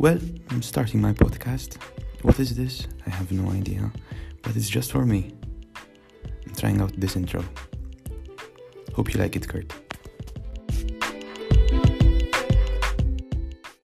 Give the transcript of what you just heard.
Well, I'm starting my podcast. What is this? I have no idea, but it's just for me. I'm trying out this intro. Hope you like it, Kurt.